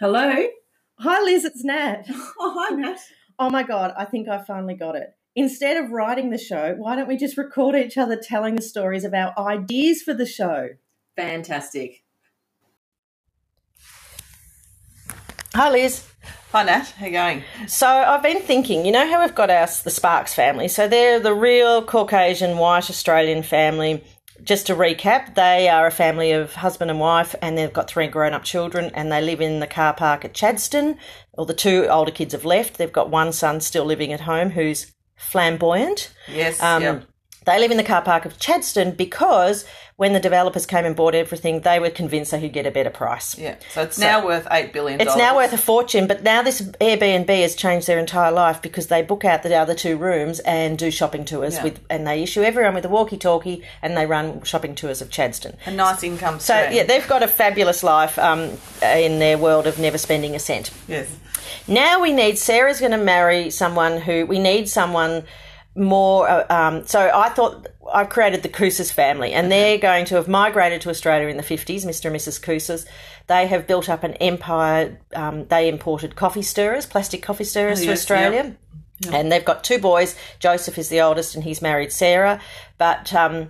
Hello. Hi, Liz, it's Nat. Oh, hi, Nat. Oh my God, I think I finally got it. Instead of writing the show, why don't we just record each other telling the stories of our ideas for the show? Fantastic. Hi, Liz. Hi, Nat. How you going? So I've been thinking, you know how we've got our the Sparks family? So they're the real Caucasian white Australian family. Just to recap, they are a family of husband and wife, and they've got three grown up children, and they live in the car park at Chadstone. All the two older kids have left. They've got one son still living at home who's flamboyant. Yes. Um, yep. They live in the car park of Chadstone because when the developers came and bought everything, they were convinced they could get a better price. Yeah. So it's now worth eight billion. It's now worth a fortune, but now this Airbnb has changed their entire life because they book out the other two rooms and do shopping tours Yeah. with, and they issue everyone with a walkie-talkie and they run shopping tours of Chadstone. a nice income Stream. So yeah, they've got a fabulous life um, in their world of never spending a cent. Yes. Now we need Sarah's going to marry someone who we need someone more. Uh, um, so I thought I've created the Kousas family, and they're going to have migrated to Australia in the fifties. Mr. and Mrs. Kousas. They have built up an empire. Um, they imported coffee stirrers, plastic coffee stirrers Oh, to yes, Australia. And they've got two boys. Joseph is the oldest, and he's married Sarah. But um,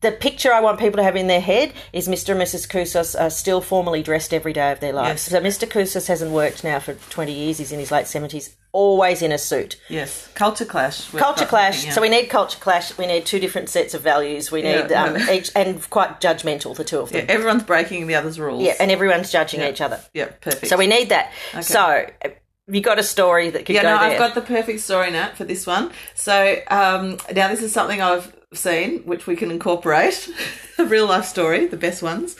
the picture I want people to have in their head is Mr. and Mrs. Kousas are still formally dressed every day of their lives. Yes. So Mr. Kousas hasn't worked now for 20 years. He's in his late 70s, always in a suit. Yes. Culture clash. Culture clash. So we need culture clash. We need two different sets of values. We Yeah, need um, yeah. each and quite judgmental, the two of them. Yeah, everyone's breaking the other's rules. Yeah, and everyone's judging Yeah. each other. yeah, perfect. So we need that. So you got a story that could yeah, go no, there. I've got the perfect story, Nat, for this one. So um, now this is something I've seen, which we can incorporate. a real life story, the best ones.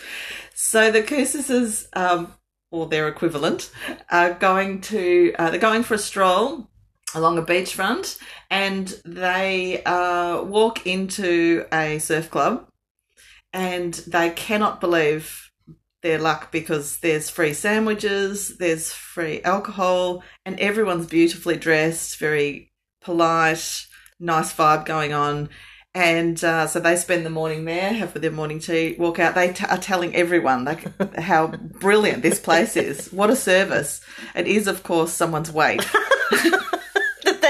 So the Cursuses, um, or their equivalent, are going to uh, they're going for a stroll along a beachfront, and they uh, walk into a surf club, and they cannot believe their luck because there's free sandwiches, there's free alcohol, and everyone's beautifully dressed, very polite, nice vibe going on. And uh, so they spend the morning there, have their morning tea, walk out. They t- are telling everyone like how brilliant this place is. What a service! It is, of course, someone's weight.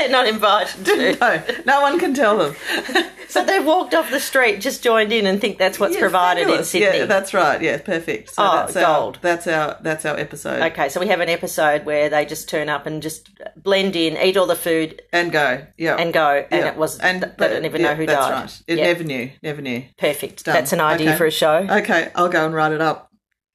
they're not invited to. No, no one can tell them. so they've walked off the street, just joined in, and think that's what's Yeah, provided in. Sydney. Yeah, that's right. Yeah, perfect. So Oh, that's gold. Our, that's our that's our episode. Okay, so we have an episode where they just turn up and just blend in, eat all the food, And go. Yeah. and go, and Yeah. it was and they don't even know who that's died. Right. It Yeah. never knew. Never knew. Perfect. Done. That's an idea Okay. for a show. Okay, I'll go and write it up.